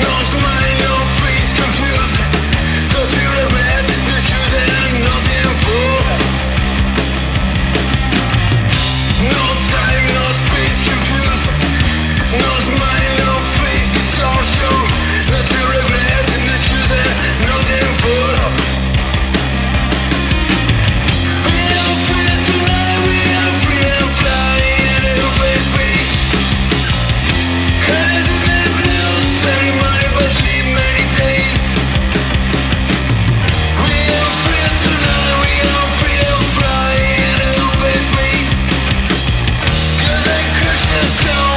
No manos Let's go!